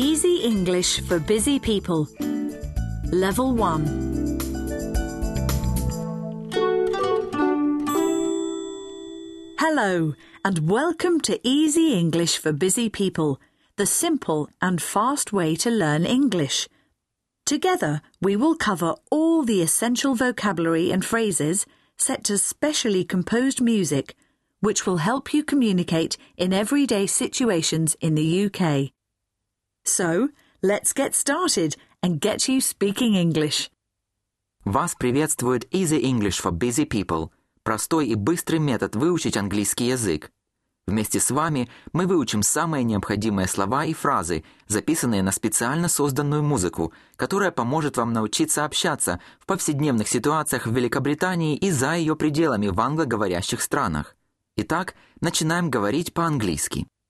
Easy English for Busy People. Level 1. Hello, and welcome to Easy English for Busy People, the simple and fast way to learn English. Together, we will cover all the essential vocabulary and phrases set to specially composed music, which will help you communicate in everyday situations in the UK. So, let's get started and get you speaking English. Вас приветствует Easy English for Busy People – простой и быстрый метод выучить английский язык. Вместе с вами мы выучим самые необходимые слова и фразы, записанные на специально созданную музыку, которая поможет вам научиться общаться в повседневных ситуациях в Великобритании и за ее пределами в англоговорящих странах. Итак, начинаем говорить по-английски.